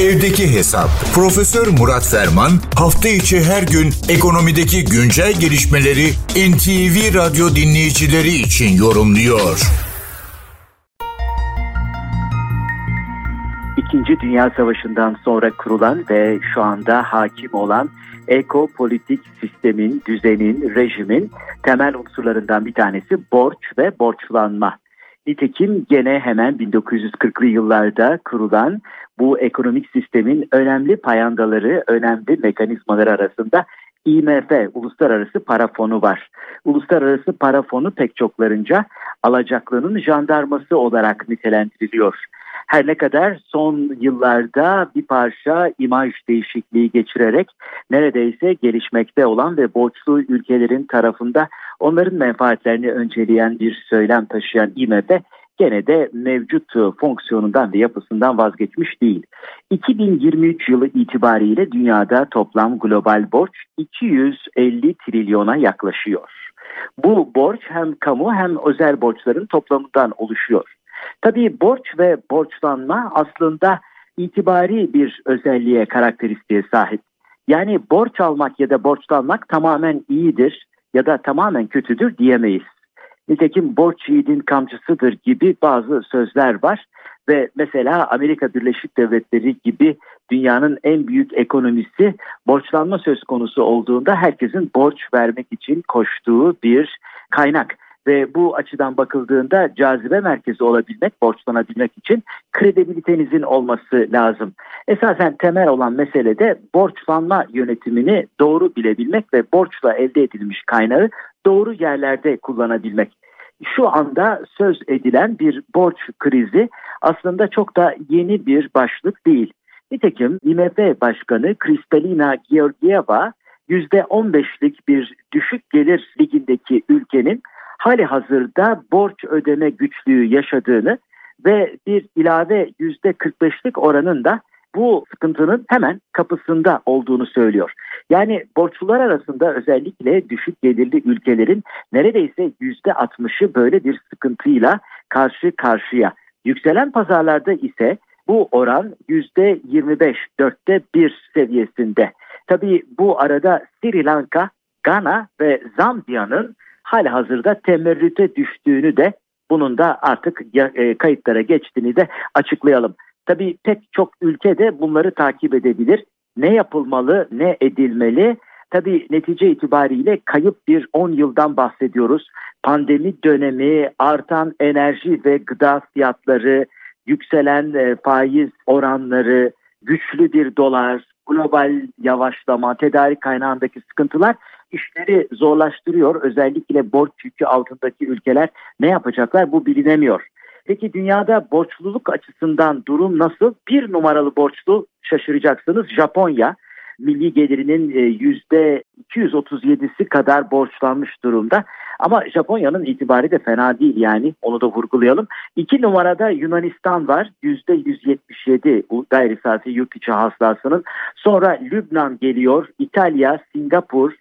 Evdeki Hesap. Profesör Murat Ferman hafta içi her gün ekonomideki güncel gelişmeleri NTV Radyo dinleyicileri için yorumluyor. İkinci Dünya Savaşı'ndan sonra kurulan ve şu anda hakim olan ekopolitik sistemin, düzenin, rejimin temel unsurlarından bir tanesi borç ve borçlanma. Nitekim gene hemen 1940'lı yıllarda kurulan bu ekonomik sistemin önemli payandaları, önemli mekanizmaları arasında IMF, Uluslararası Para Fonu var. Uluslararası Para Fonu pek çoklarınca alacaklının jandarması olarak nitelendiriliyor. Her ne kadar son yıllarda bir parça imaj değişikliği geçirerek neredeyse gelişmekte olan ve borçlu ülkelerin tarafında onların menfaatlerini önceleyen bir söylem taşıyan IMF gene de mevcut fonksiyonundan ve yapısından vazgeçmiş değil. 2023 yılı itibariyle dünyada toplam global borç 250 trilyona yaklaşıyor. Bu borç hem kamu hem özel borçların toplamından oluşuyor. Tabii borç ve borçlanma aslında itibari bir özelliğe, karakteristiğe sahip. Yani borç almak ya da borçlanmak tamamen iyidir ya da tamamen kötüdür diyemeyiz. Nitekim borç yiğidin kamçısıdır gibi bazı sözler var ve mesela Amerika Birleşik Devletleri gibi dünyanın en büyük ekonomisi borçlanma söz konusu olduğunda herkesin borç vermek için koştuğu bir kaynak ve bu açıdan bakıldığında cazibe merkezi olabilmek, borçlanabilmek için kredibilitenizin olması lazım. Esasen temel olan mesele de borçlanma yönetimini doğru bilebilmek ve borçla elde edilmiş kaynağı doğru yerlerde kullanabilmek. Şu anda söz edilen bir borç krizi aslında çok da yeni bir başlık değil. Nitekim IMF Başkanı Kristalina Georgieva %15'lik bir düşük gelir ligindeki ülkenin hali hazırda borç ödeme güçlüğü yaşadığını ve bir ilave %45'lik oranın da bu sıkıntının hemen kapısında olduğunu söylüyor. Yani borçlular arasında özellikle düşük gelirli ülkelerin neredeyse %60'ı böyle bir sıkıntıyla karşı karşıya. Yükselen pazarlarda ise bu oran %25, dörtte bir seviyesinde. Tabii bu arada Sri Lanka, Gana ve Zambiya'nın hali hazırda temerrüte düştüğünü de bunun da artık e, kayıtlara geçtiğini de açıklayalım. Tabii pek çok ülke de bunları takip edebilir. Ne yapılmalı, ne edilmeli? Tabii netice itibariyle kayıp bir 10 yıldan bahsediyoruz. Pandemi dönemi, artan enerji ve gıda fiyatları, yükselen e, faiz oranları, güçlü bir dolar, global yavaşlama, tedarik kaynağındaki sıkıntılar işleri zorlaştırıyor. Özellikle borç yükü altındaki ülkeler ne yapacaklar bu bilinemiyor. Peki dünyada borçluluk açısından durum nasıl? Bir numaralı borçlu şaşıracaksınız Japonya. Milli gelirinin %237'si e, kadar borçlanmış durumda. Ama Japonya'nın itibarı da fena değil yani onu da vurgulayalım. İki numarada Yunanistan var %177 gayri safi yurt içi hasılasının. Sonra Lübnan geliyor, İtalya, Singapur,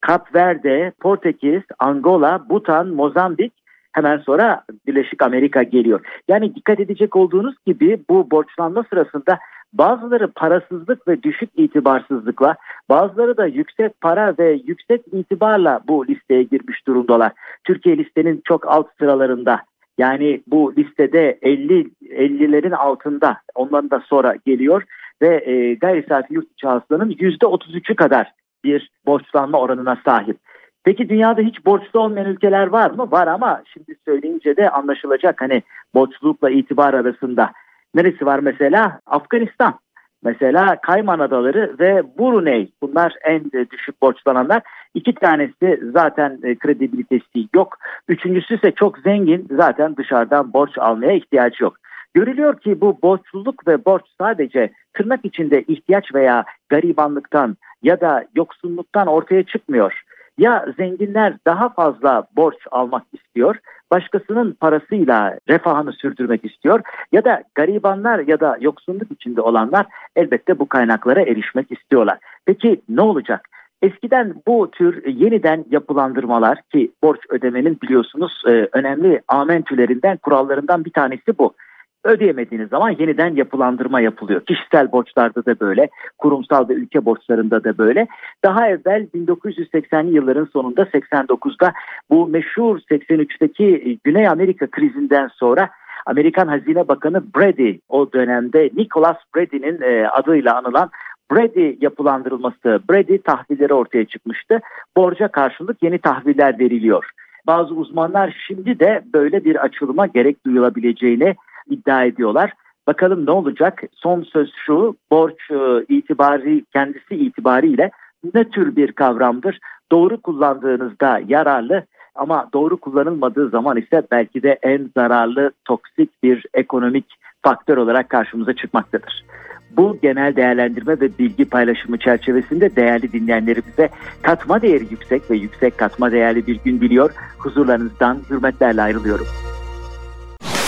Kap Verde, Portekiz, Angola, Butan, Mozambik hemen sonra Birleşik Amerika geliyor. Yani dikkat edecek olduğunuz gibi bu borçlanma sırasında bazıları parasızlık ve düşük itibarsızlıkla, bazıları da yüksek para ve yüksek itibarla bu listeye girmiş durumdalar. Türkiye listenin çok alt sıralarında. Yani bu listede 50 50'lerin altında ondan da sonra geliyor ve e, gayri safi yurt içi hasılanın %33'ü kadar bir borçlanma oranına sahip. Peki dünyada hiç borçlu olmayan ülkeler var mı? Var ama şimdi söyleyince de anlaşılacak hani borçlulukla itibar arasında. Neresi var mesela? Afganistan. Mesela Kayman Adaları ve Brunei bunlar en düşük borçlananlar. İki tanesi zaten e, kredibilitesi yok. Üçüncüsü ise çok zengin zaten dışarıdan borç almaya ihtiyacı yok. Görülüyor ki bu borçluluk ve borç sadece tırnak içinde ihtiyaç veya garibanlıktan ya da yoksulluktan ortaya çıkmıyor. Ya zenginler daha fazla borç almak istiyor, başkasının parasıyla refahını sürdürmek istiyor ya da garibanlar ya da yoksulluk içinde olanlar elbette bu kaynaklara erişmek istiyorlar. Peki ne olacak? Eskiden bu tür yeniden yapılandırmalar ki borç ödemenin biliyorsunuz e, önemli amentülerinden kurallarından bir tanesi bu Ödeyemediğiniz zaman yeniden yapılandırma yapılıyor. Kişisel borçlarda da böyle, kurumsal ve ülke borçlarında da böyle. Daha evvel 1980'li yılların sonunda 89'da bu meşhur 83'teki Güney Amerika krizinden sonra Amerikan Hazine Bakanı Brady o dönemde Nicholas Brady'nin e, adıyla anılan Brady yapılandırılması, Brady tahvilleri ortaya çıkmıştı. Borca karşılık yeni tahviller veriliyor. Bazı uzmanlar şimdi de böyle bir açılıma gerek duyulabileceğini iddia ediyorlar. Bakalım ne olacak? Son söz şu, borç e, itibari kendisi itibariyle ne tür bir kavramdır? Doğru kullandığınızda yararlı ama doğru kullanılmadığı zaman ise belki de en zararlı toksik bir ekonomik faktör olarak karşımıza çıkmaktadır. Bu genel değerlendirme ve bilgi paylaşımı çerçevesinde değerli dinleyenlerimize katma değeri yüksek ve yüksek katma değerli bir gün diliyor. Huzurlarınızdan hürmetlerle ayrılıyorum.